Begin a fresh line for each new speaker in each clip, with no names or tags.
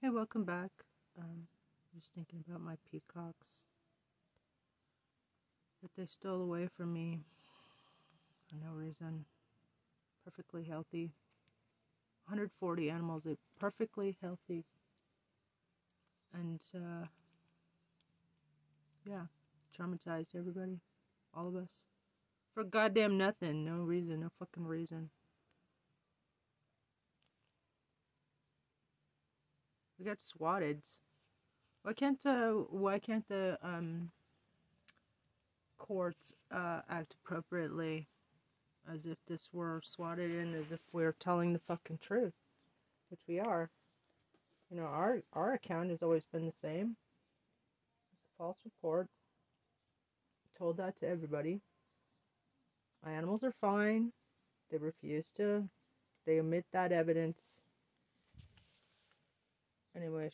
Hey, welcome back. Um, just thinking about my peacocks that they stole away from me for no reason. Perfectly healthy. 140 animals, they perfectly healthy. And uh, yeah, traumatized everybody, all of us, for goddamn nothing, no reason, no fucking reason. We got swatted. Why can't uh, why can't the um courts uh, act appropriately, as if this were swatted in, as if we're telling the fucking truth, which we are. You know, our our account has always been the same. It's a false report. Told that to everybody. My animals are fine. They refuse to. They omit that evidence. Anyway,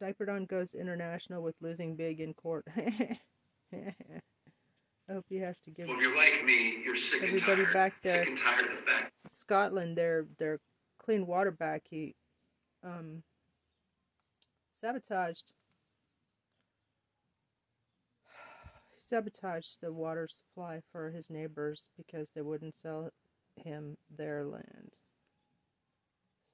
Diaperdon goes international with losing big in court. I hope he has to give.
Well, if you're like me, you're sick and tired.
back there.
Sick and tired of.
Scotland, their their clean water back, he um, sabotaged. He sabotaged the water supply for his neighbors because they wouldn't sell him their land.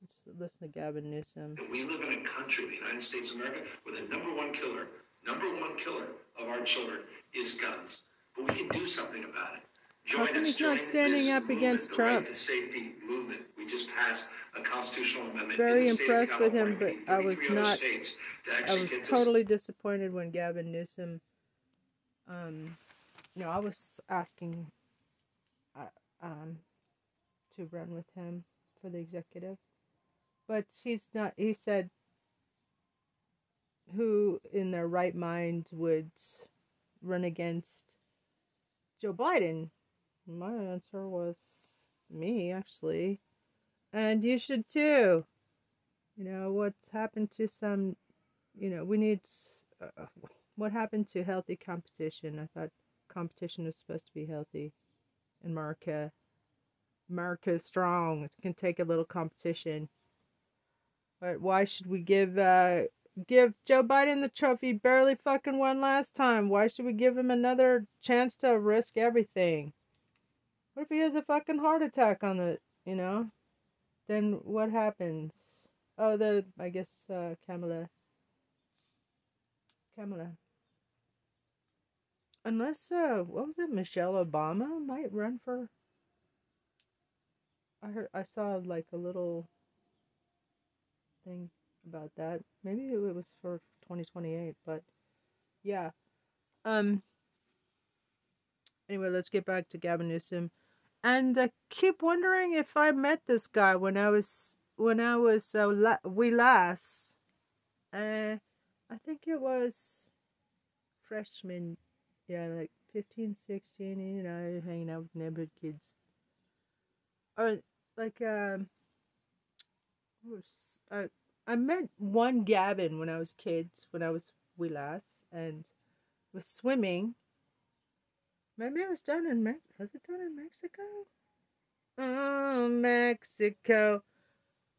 Listen- Listen to Gavin Newsom.
we live in a country, the United States of America, where the number one killer, number one killer of our children is guns. But we can do something about it. Join
come
us.
he's not standing up
movement,
against
the
Trump?
Right to safety movement. We just passed a constitutional amendment.
Very
state of
impressed with him, but I was not- I was
get this
totally disappointed when Gavin Newsom, um, no, I was asking, uh, um, to run with him for the executive, but he's not. He said, "Who in their right mind would run against Joe Biden?" My answer was me, actually, and you should too. You know what's happened to some you know, we need uh, what happened to healthy competition? I thought competition was supposed to be healthy. in America, America is strong. It can take a little competition. But why should we give uh give Joe Biden the trophy? Barely fucking won last time. Why should we give him another chance to risk everything? What if he has a fucking heart attack on the, you know? Then what happens? Oh, the I guess uh, Kamala Kamala. Unless, uh, what was it? Michelle Obama might run for. I heard, I saw like a little thing about that. Maybe it was for 2028, but yeah. Um. Anyway, let's get back to Gavin Newsom, and I keep wondering if I met this guy when I was when I was uh, la- we last. Uh, I think it was freshman, yeah, like 15, 16, you know, hanging out with neighborhood kids. Or, like, um, uh, I met one Gavin when I was kids, when I was wee lass, and was swimming. Maybe it was down in Mex. Was it down in Mexico? Oh, Mexico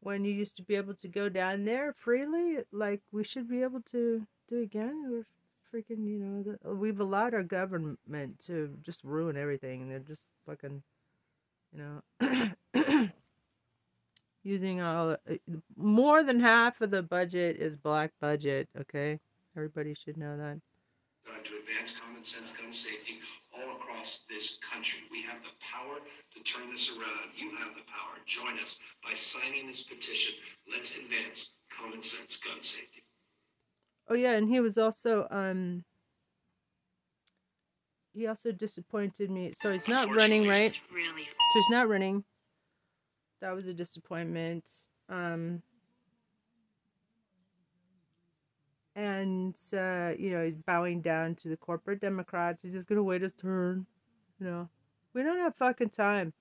when you used to be able to go down there freely, like we should be able to do again. We're freaking, you know, the, we've allowed our government to just ruin everything, and they're just fucking, you know, using all more than half of the budget is black budget. Okay, everybody should know that.
to advance common sense gun safety all across this country. We have the power to turn this around. You have the power. Join us by signing this petition. Let's advance common sense gun safety.
Oh yeah, and he was also um. He also disappointed me. So he's not running, right?
really
So he's not running. That was a disappointment. Um, and uh, you know, he's bowing down to the corporate Democrats. He's just gonna wait his turn. You know, we don't have fucking time.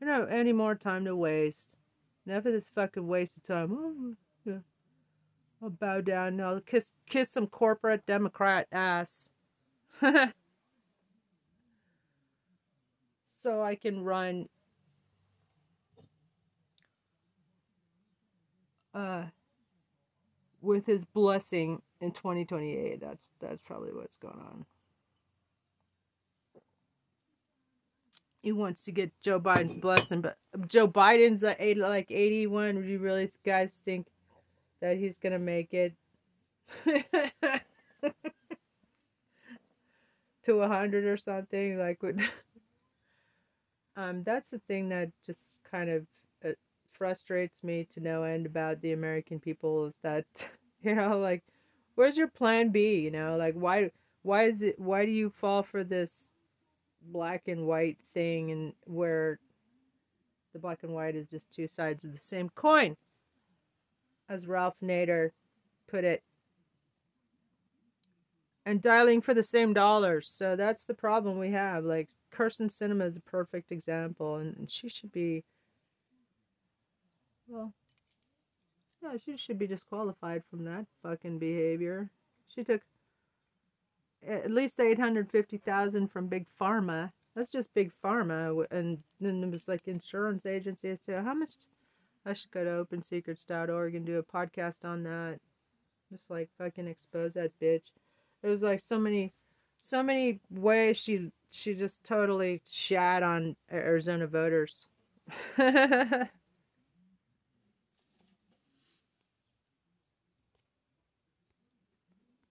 We don't have any more time to waste. Enough of this fucking waste of time. Oh, yeah. I'll bow down. I'll kiss kiss some corporate Democrat ass. so I can run uh with his blessing in 2028. That's that's probably what's going on. He wants to get Joe Biden's blessing, but Joe Biden's like 81. Do you really guys think that he's gonna make it to 100 or something? Like, um, that's the thing that just kind of frustrates me to no end about the American people is that you know like where's your plan B you know? Like why why is it why do you fall for this black and white thing and where the black and white is just two sides of the same coin as Ralph Nader put it? And dialing for the same dollars. So that's the problem we have. Like Kyrsten Sinema is a perfect example and she should be well yeah she should be disqualified from that fucking behavior she took at least 850,000 from Big Pharma. That's just Big Pharma. And then it was like insurance agencies too. How much? I should go to opensecrets.org and do a podcast on that. Just like fucking expose that bitch. It was like so many, so many ways she she just totally shat on Arizona voters.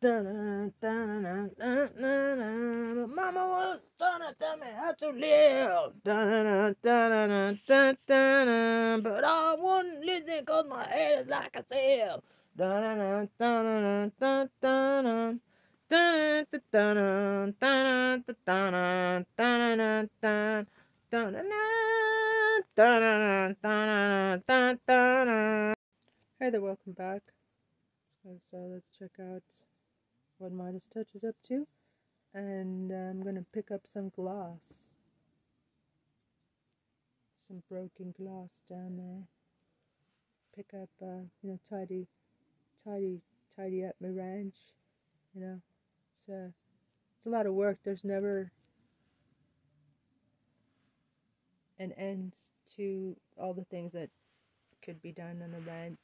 da Mama was trying to tell me how to live, but I wouldn't listen cause my head is like a sieve. Hey, there, welcome back. So let's check out what MeidasTouch is up to. And I'm gonna pick up some glass. Some broken glass down there. Pick up, uh, you know, tidy tidy tidy up my ranch. You know, it's a it's a lot of work. There's never an end to all the things that could be done on a ranch.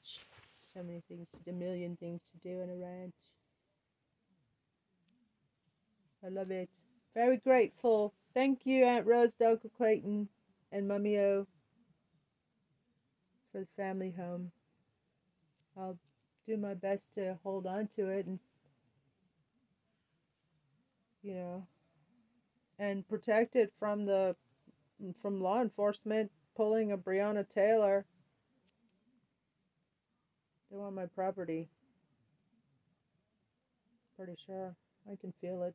So many things, a million things to do on a ranch. I love it. Very grateful. Thank you, Aunt Rose Doka Clayton and Mummy O for the family home. I'll do my best to hold on to it and you know and protect it from the from law enforcement pulling a Breonna Taylor. They want my property. Pretty sure. I can feel it.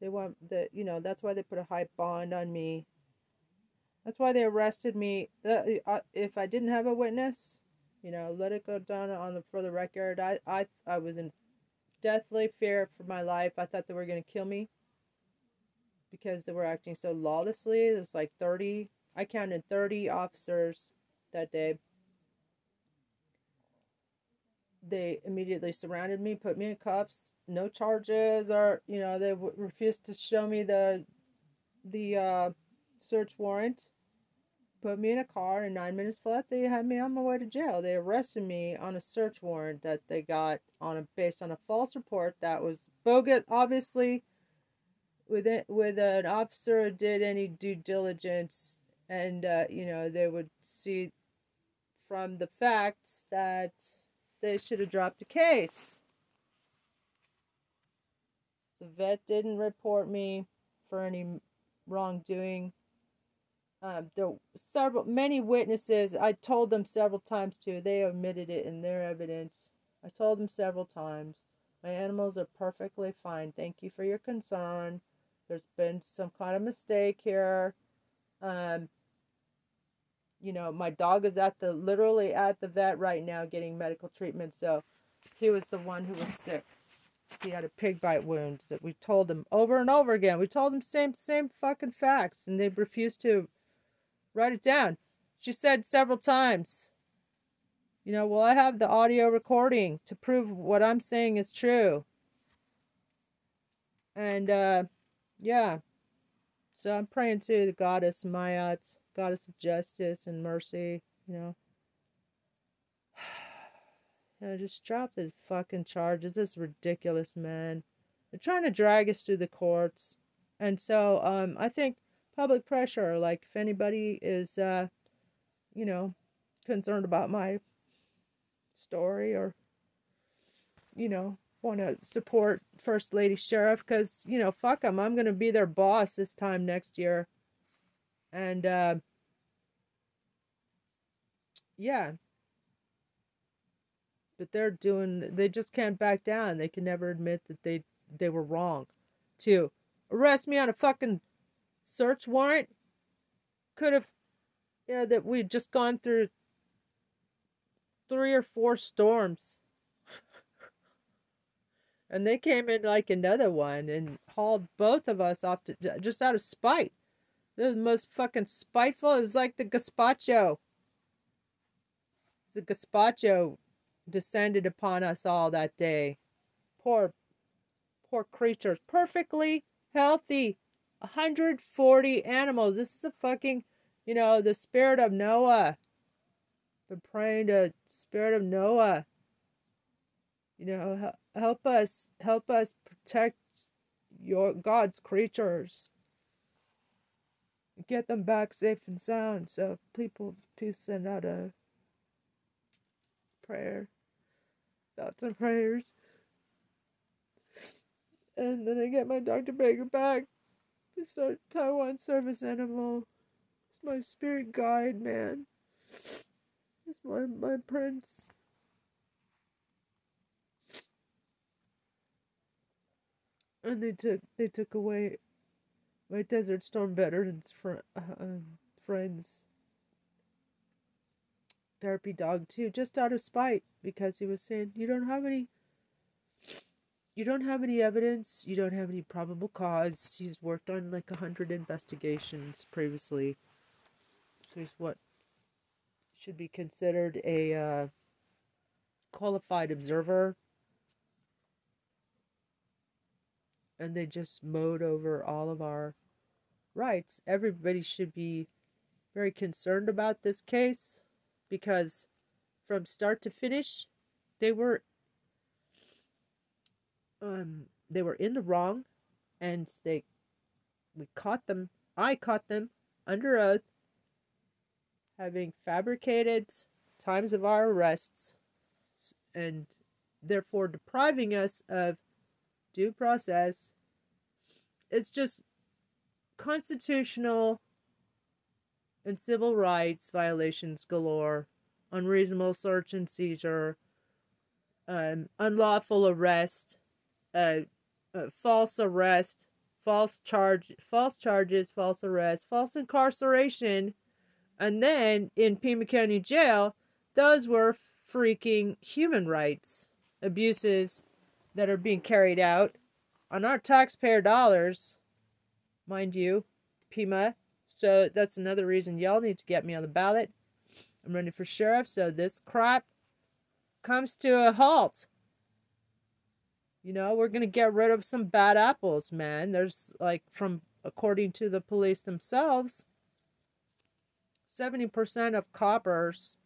They want the you know, that's why they put a high bond on me. That's why they arrested me. Uh, if I didn't have a witness, you know, let it go down on the for the record. I I I was in deathly fear for my life. I thought they were gonna kill me because they were acting so lawlessly. It was like thirty. I counted thirty officers that day. They immediately surrounded me, put me in cuffs, no charges, or you know they w- refused to show me the the uh, search warrant put me in a car, and nine minutes flat, they had me on my way to jail. They arrested me on a search warrant that they got on a based on a false report that was bogus. Obviously, with it, with an officer who did any due diligence, and uh, you know they would see from the facts that they should have dropped the case. The vet didn't report me for any wrongdoing um, there were several, many witnesses. I told them several times too. They omitted it in their evidence. I told them several times. My animals are perfectly fine. Thank you for your concern. There's been some kind of mistake here. Um, you know, my dog is at the literally at the vet right now getting medical treatment. So he was the one who was sick. He had a pig bite wound that we told him over and over again. We told him same same fucking facts, and they refused to Write it down. She said several times. You know, well, I have the audio recording to prove what I'm saying is true. And, uh, yeah. So I'm praying to the goddess Mayat, goddess of justice and mercy, you know. You know, just drop the fucking charges. This ridiculous, man. They're trying to drag us through the courts. And so, um, I think public pressure, like if anybody is, uh, you know, concerned about my story or, you know, want to support First Lady Sheriff because, you know, fuck them. I'm going to be their boss this time next year. And, uh, yeah. But they're doing, they just can't back down. They can never admit that they, they were wrong. To arrest me on a fucking search warrant could have, yeah, that we'd just gone through three or four storms. and they came in like another one and hauled both of us off to, just out of spite. They're the most fucking spiteful. It was like the gazpacho. The gazpacho descended upon us all that day. Poor, poor creatures. Perfectly healthy. 140 animals. This is a fucking, you know, the spirit of Noah. Been praying to spirit of Noah. You know, help us, help us protect your God's creatures. Get them back safe and sound. So people, please send out a prayer, thoughts and prayers. And then I get my Dr. Baker back. So Taiwan service animal. It's my spirit guide, man. It's my my prince. And they took they took away my Desert Storm veterans fr- uh, um, friends therapy dog too, just out of spite because he was saying you don't have any you don't have any evidence, you don't have any probable cause. He's worked on like a hundred investigations previously. So he's what should be considered a uh, qualified observer. And they just mowed over all of our rights. Everybody should be very concerned about this case because from start to finish, they were um, they were in the wrong, and they we caught them. I caught them under oath, having fabricated times of our arrests, and therefore depriving us of due process. It's just constitutional and civil rights violations galore, unreasonable search and seizure, um, unlawful arrest, uh, uh, false arrest, false charge, false charges, false arrest, false incarceration, and then in Pima County Jail, those were freaking human rights abuses that are being carried out on our taxpayer dollars, mind you, Pima. So that's another reason y'all need to get me on the ballot. I'm running for sheriff, so this crap comes to a halt. You know, we're going to get rid of some bad apples, man. There's like from according to the police themselves, 70% of coppers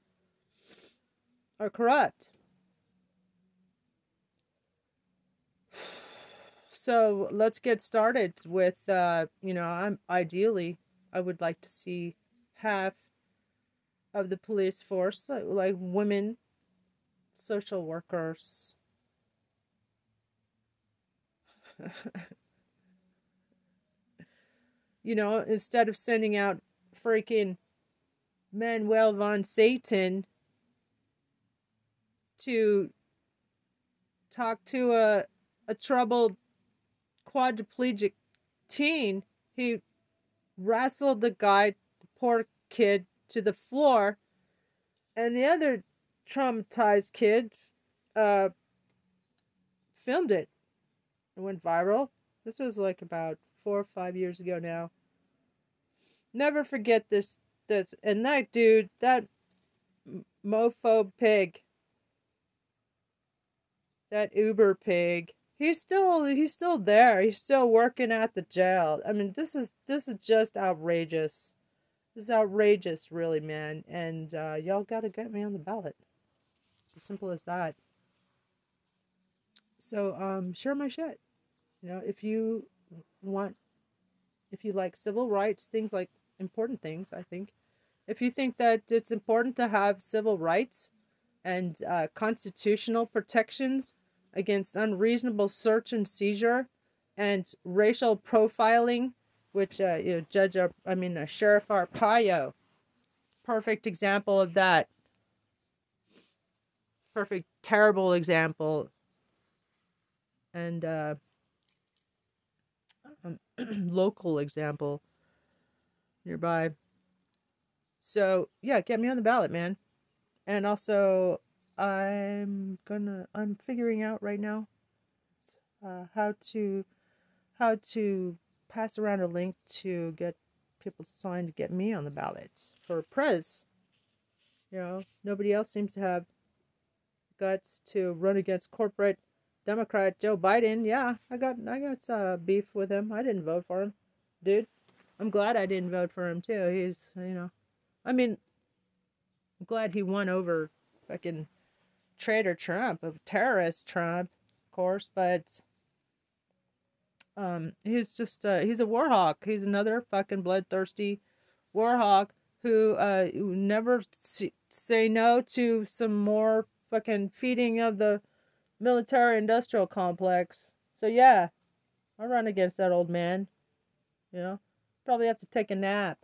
are corrupt. So let's get started with, uh, you know, I'm ideally, I would like to see half of the police force, like, like women, social workers, you know, instead of sending out freaking Manuel von Satan to talk to a a troubled quadriplegic teen, he wrestled the guy, the poor kid, to the floor, and the other traumatized kid uh, filmed it it went viral. This was like about four or five years ago now. Never forget this. This and that dude, that mofo pig. That Uber pig. He's still he's still there. He's still working at the jail. I mean, this is this is just outrageous. This is outrageous, really, man. And uh, y'all gotta get me on the ballot. It's as simple as that. So um, share my shit. You know, if you want, if you like civil rights, things like important things, I think. If you think that it's important to have civil rights and uh, constitutional protections against unreasonable search and seizure and racial profiling, which uh, you know, Judge, Ar- I mean, uh, Sheriff Arpaio, perfect example of that. Perfect, terrible example. And uh, um, local example nearby. So yeah, get me on the ballot, man. And also, I'm gonna I'm figuring out right now uh, how to how to pass around a link to get people signed to get me on the ballots for prez. You know, nobody else seems to have guts to run against corporate Democrat Joe Biden. Yeah, I got I got uh, beef with him. I didn't vote for him, dude. I'm glad I didn't vote for him too. He's you know, I mean, I'm glad he won over fucking traitor Trump, of terrorist Trump, of course, but um, he's just uh, he's a war hawk. He's another fucking bloodthirsty war hawk who uh never say no to some more fucking feeding of the military industrial complex. So yeah, I'll run against that old man. You know, probably have to take a nap.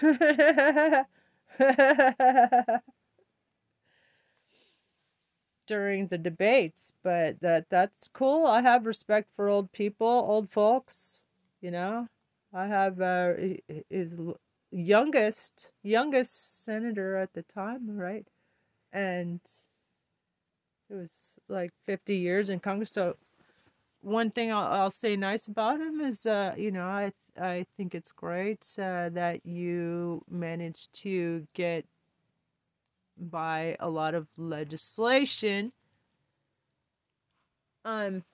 during the debates, but that that's cool. I have respect for old people, old folks, you know. I have uh, his youngest youngest senator at the time, right? And it was like 50 years in Congress. So one thing I'll, I'll say nice about him is, uh, you know, I I think it's great uh, that you managed to get by a lot of legislation. Um,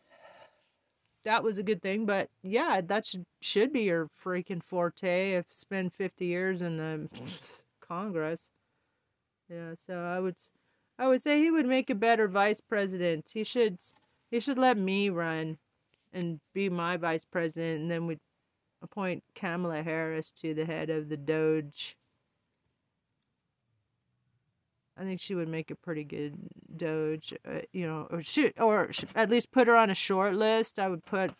that was a good thing, but yeah, that should should be your freaking forte. If spend 50 years in the Congress, yeah. So I would I would say he would make a better vice president. He should he should let me run and be my vice president and then we'd appoint Kamala Harris to the head of the Doge. I think she would make a pretty good Doge, uh, you know, or shoot, or at least put her on a short list. I would put.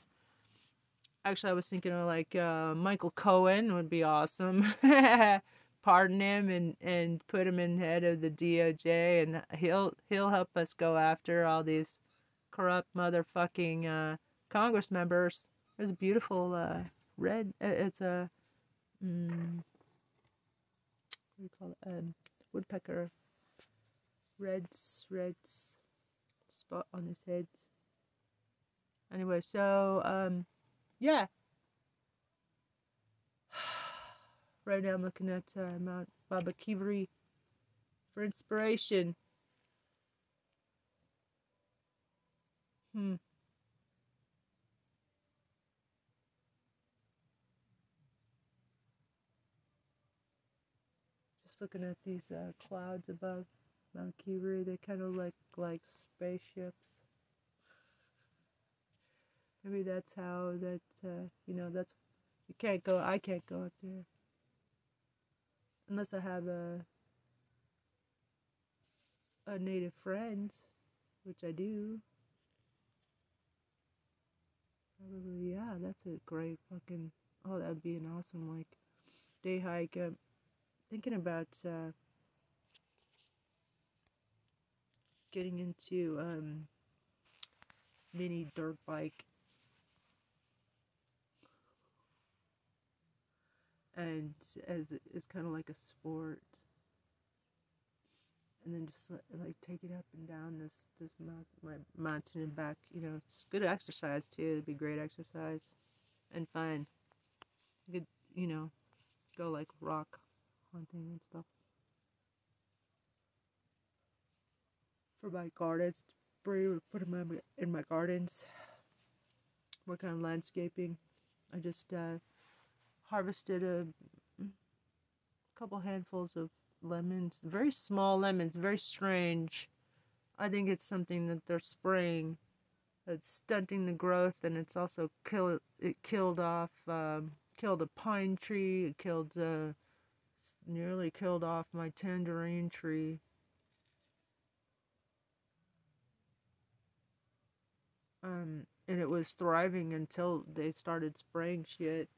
Actually, I was thinking of like uh, Michael Cohen would be awesome. pardon him and and put him in head of the DOJ and he'll he'll help us go after all these corrupt motherfucking uh, Congress members. There's a beautiful uh, red. Uh, it's a mm, what do you call it? Um, woodpecker. Reds, reds spot on his head. Anyway, so um, yeah, Right now I'm looking at uh, Mount Baboquivari for inspiration. Hmm. Just looking at these uh, clouds above Kivri, they kind of look like spaceships. Maybe that's how that, uh, you know, that's, you can't go, I can't go up there unless I have a a native friend, which I do. Probably, yeah, that's a great fucking. Oh, that would be an awesome like day hike. Uh, thinking about uh, getting into um, mini dirt bike. And as it's kind of like a sport. And then just like take it up and down this this my mountain and back you know it's good exercise too. It'd be great exercise and fun. You could you know go like rock hunting and stuff for my gardens. Spray put them in my, gardens. Work on landscaping. I just uh, harvested a couple handfuls of lemons, very small lemons, very strange. I think it's something that they're spraying that's stunting the growth, and it's also kill it killed off um, killed a pine tree. It killed uh, nearly killed off my tangerine tree. Um, and it was thriving until they started spraying shit.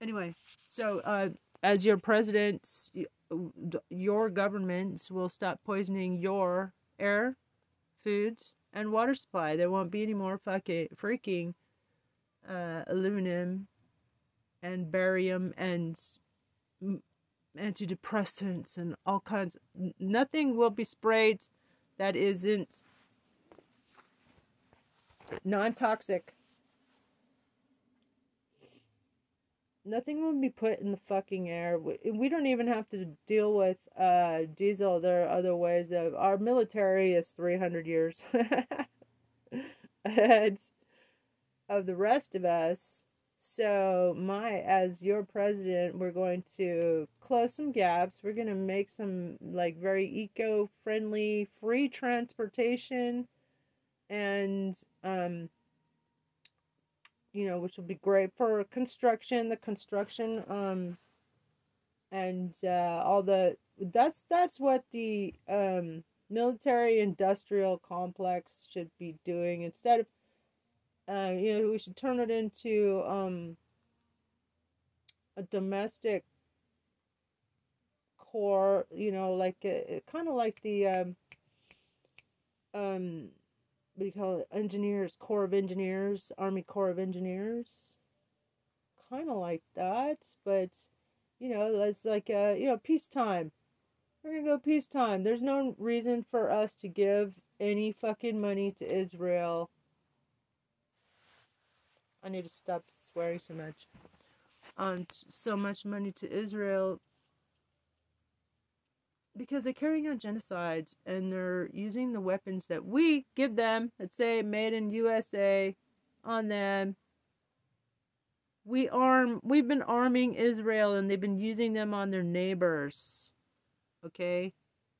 Anyway, so uh, as your presidents, your governments will stop poisoning your air, foods, and water supply. There won't be any more fucking freaking uh, aluminum and barium and antidepressants and all kinds. Nothing will be sprayed that isn't non toxic. Nothing will be put in the fucking air. We don't even have to deal with uh, diesel. There are other ways of. Our military is 300 years ahead of the rest of us. So, my, as your president, we're going to close some gaps. We're going to make some, like, very eco friendly, free transportation and um, you know, which will be great for construction, the construction, um, and uh, all the that's that's what the um, military industrial complex should be doing instead of uh, you know we should turn it into um, a domestic core you know like uh, kind of like the um, um what do you call it? Engineers, Corps of Engineers, Army Corps of Engineers. Kind of like that, but you know, it's like uh, you know, peacetime. We're gonna go peacetime. There's no reason for us to give any fucking money to Israel. I need to stop swearing so much. Um, so much money to Israel because they're carrying out genocides and they're using the weapons that we give them, let's say made in USA, on them. We arm we've been arming Israel and they've been using them on their neighbors. Okay?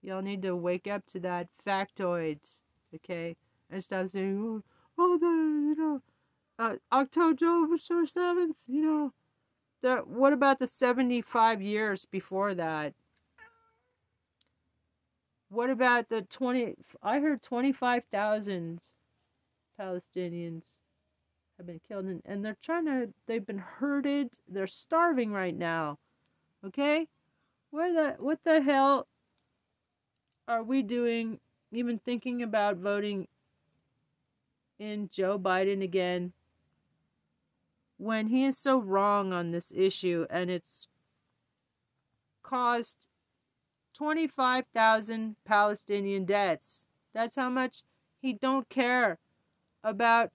Y'all need to wake up to that factoids. Okay? And stop saying, oh, oh the you know uh, October seventh, you know. The, what about the 75 years before that? What about the 20? I heard 25,000 Palestinians have been killed, and, and they're trying to, they've been herded. They're starving right now. Okay? Where the, what the hell are we doing, even thinking about voting in Joe Biden again when he is so wrong on this issue and it's caused 25,000 Palestinian deaths. That's how much he don't care about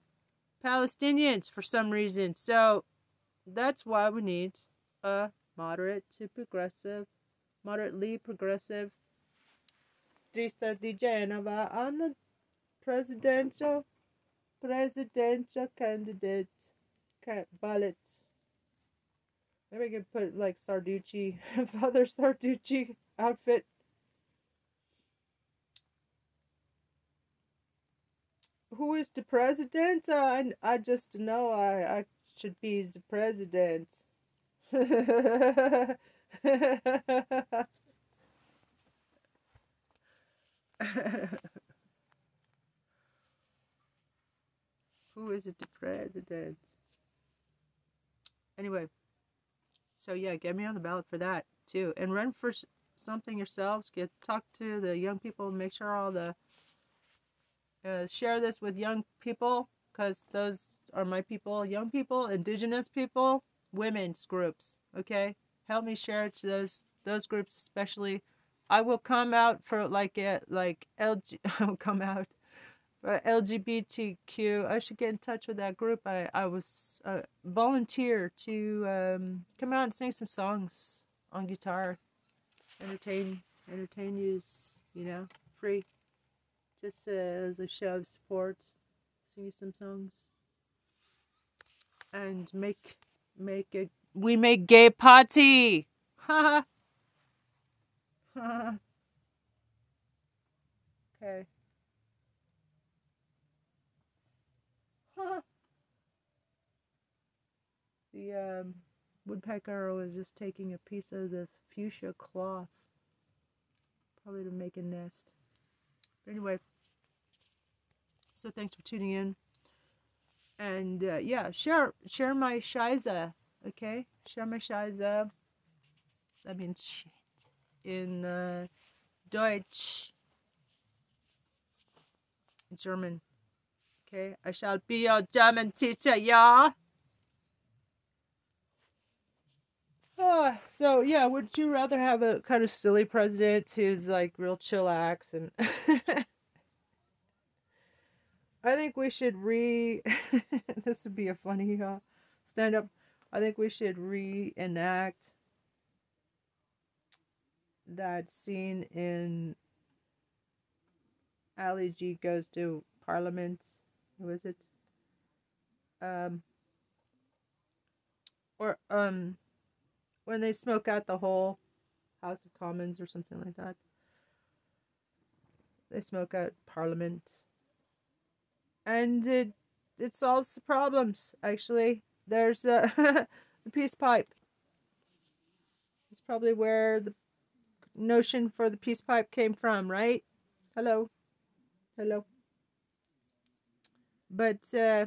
Palestinians for some reason. So that's why we need a moderate to progressive, moderately progressive Trista Di Genova on the presidential presidential candidate ballot. Maybe I can put like Sarducci, Father Sarducci outfit. Who is the president? Uh, I, I just know I, I should be the president. Who is it the president? Anyway, so yeah, get me on the ballot for that too, and run for something yourselves. Get talk to the young people. Make sure all the uh, share this with young people because those are my people, young people, indigenous people, women's groups. Okay, help me share it to those those groups especially. I will come out for like a like LG. I will come out uh, LGBTQ. I should get in touch with that group. I I was uh, volunteer to um, come out and sing some songs on guitar, entertain entertain you, you know, free. Just uh, as a show of support, sing you some songs, and make make a we make gay party. Ha ha. Okay. the um, woodpecker was just taking a piece of this fuchsia cloth, probably to make a nest. But anyway, so thanks for tuning in, and uh, yeah, share share my shiza, okay? Share my shiza. That means shit in uh, Deutsch. German. Okay, I shall be your German teacher, yeah. Oh, so yeah, would you rather have a kind of silly president who's like real chillax and I think we should re this would be a funny uh, stand up. I think we should reenact that scene in Ali G goes to Parliament. Who is it? Um, or um, when they smoke out the whole House of Commons or something like that. They smoke out Parliament, and it it solves the problems. Actually, there's a the peace pipe. It's probably where the notion for the peace pipe came from, right? Hello. Hello. But uh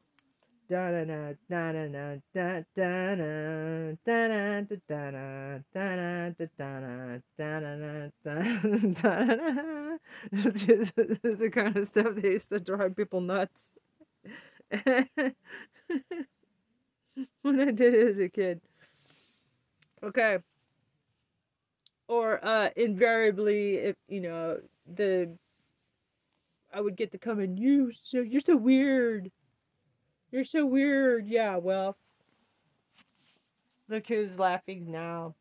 It's just it's the kind of stuff that used to drive people nuts. when I did it as a kid. Okay. Or uh invariably if you know the I would get to come in. You so you're so weird. You're so weird. Yeah, well. Look who's laughing now.